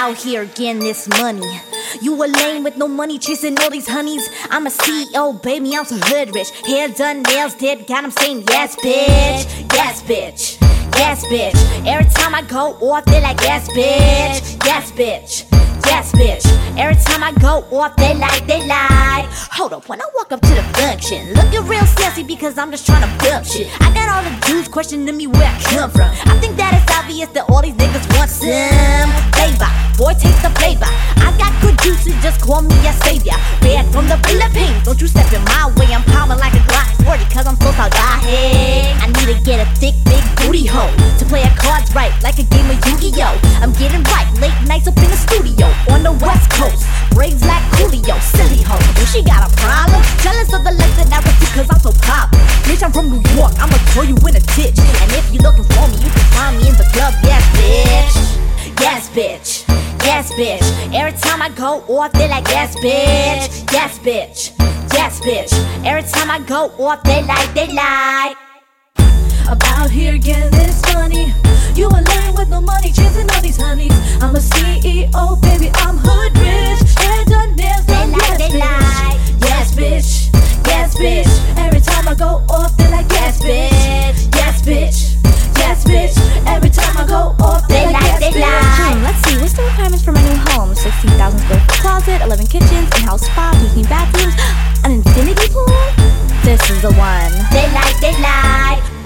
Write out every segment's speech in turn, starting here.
Out here getting this money. You a lame with no money, chasing all these honeys. I'm a CEO, baby, I'm so hood rich. Hair done, nails did, got 'em saying yes, bitch. Yes, bitch. Yes, bitch. Every time I go off, they like yes, bitch. Yes, bitch. Yes, bitch. Every time I go off, they like, they lie. Hold up, when I walk up to the function, looking real sassy because I'm just trying to build shit. I got all the dudes questioning me where I come from. I think that it's obvious that all these niggas want some flavor. Boy, taste the flavor. I got good juices, just call me a savior. Bad from the Philippines, don't you step in my way. I'm palming like a Glock 40 cause I'm so salvaje. I need to get a thick, big booty hoe to play her cards right like a game of Yu-Gi-Oh. I'm getting right, late nights up in the studio on the west coast. Braids like Coolio, silly hoe. She got a problem, jealous of the life that I receive cause I'm so pop. Bitch, I'm from New York, I'ma throw you in a ditch. And if you looking for me, you can find me in the club, yes, bitch. Yes, bitch. Yes, bitch. Every time I go off, they like, yes, bitch. Yes, bitch. Yes, bitch. Every time I go off, they like, they like. About here getting this money. You a lame with no money, chasing all these honeys. I'm a CEO, baby, I'm hood rich. Hair done, nails They done, like, they yes, like. bitch. Yes, bitch. Yes, bitch. Every time I go off, they like, yes, bitch. Yes, bitch. Yes, bitch. Every time I go off, they, They like, yes, they bitch. like. Hmm, let's see, what's the requirements for my new home? 16,000 square foot closet, 11 kitchens, in-house spa, 15 bathrooms, an infinity pool? This is the one. They like, they like.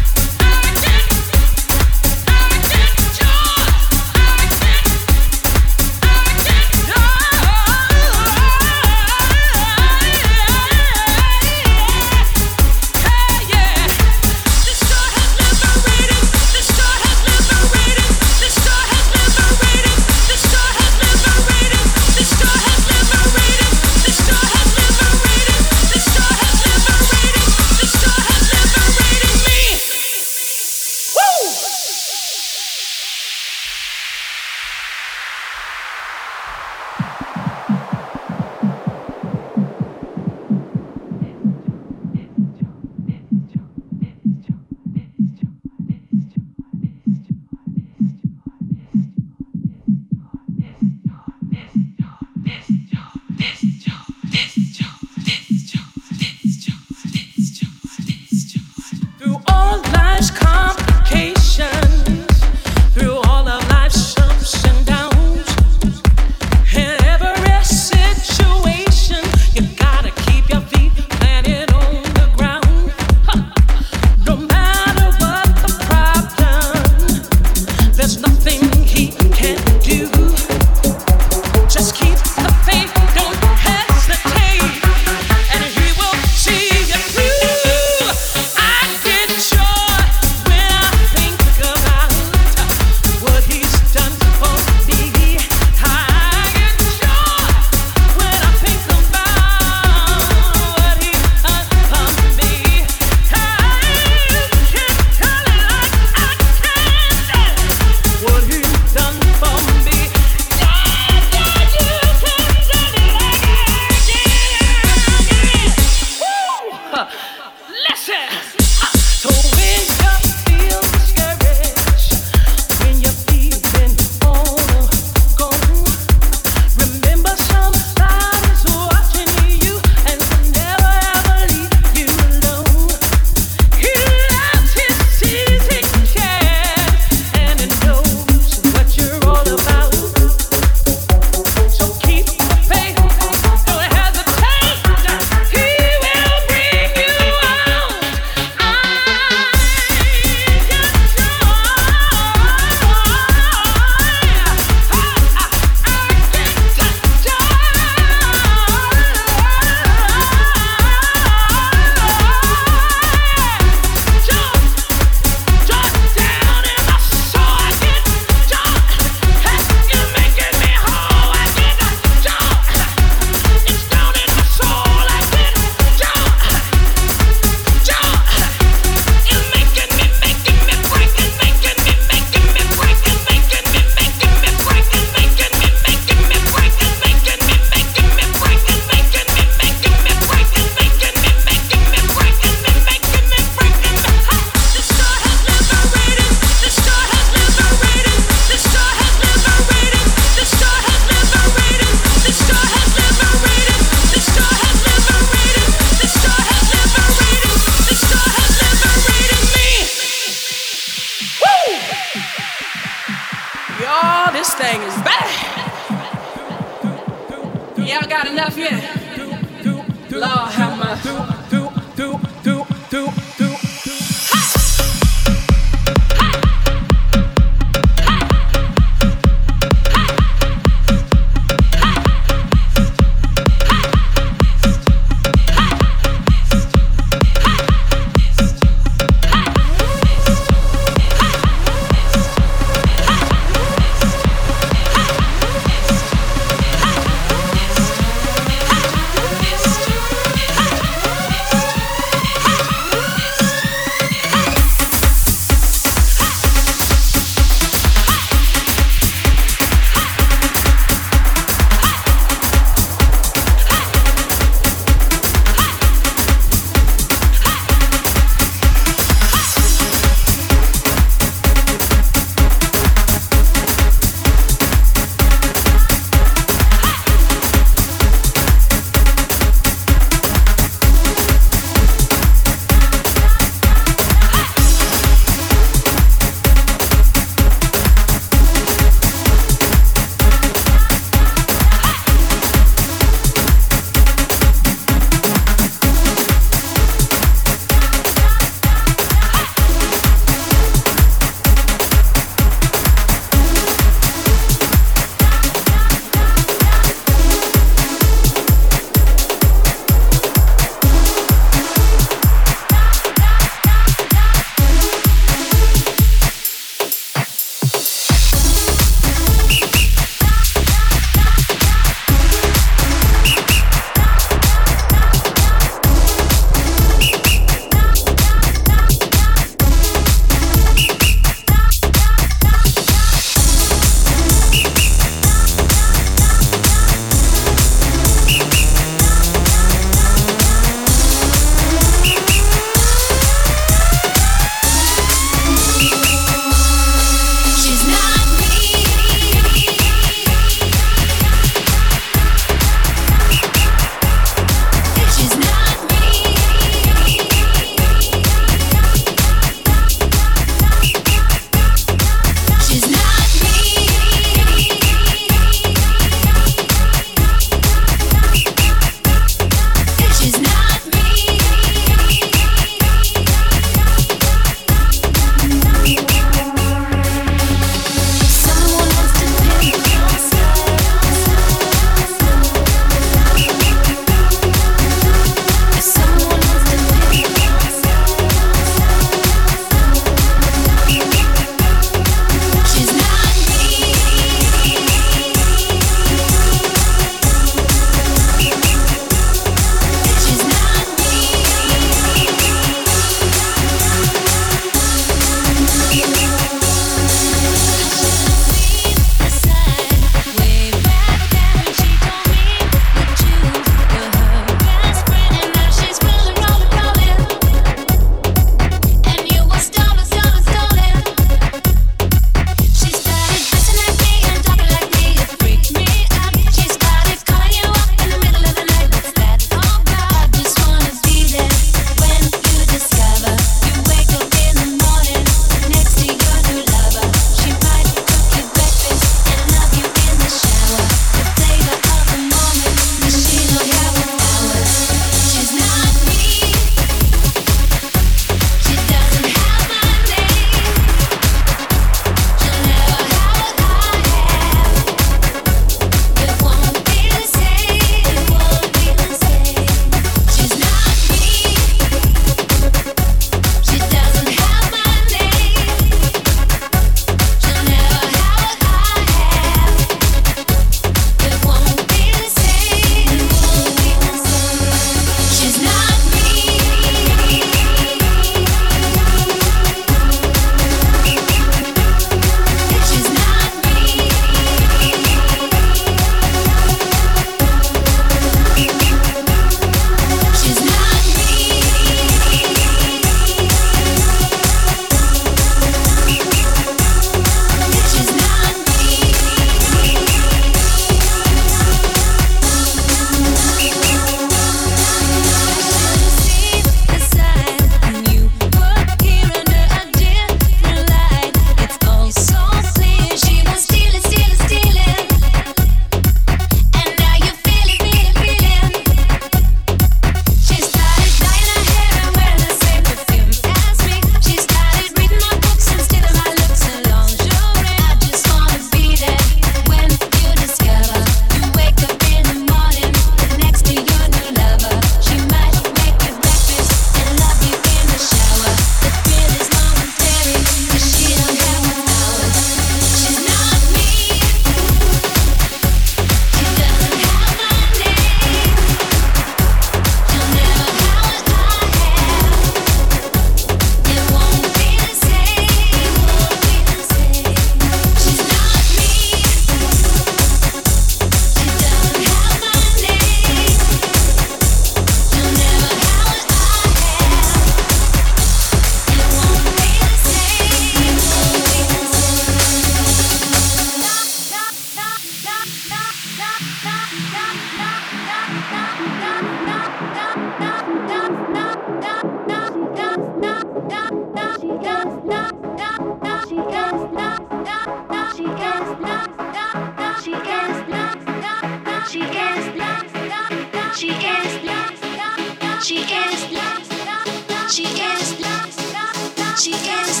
She is,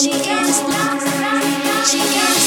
she is, she is.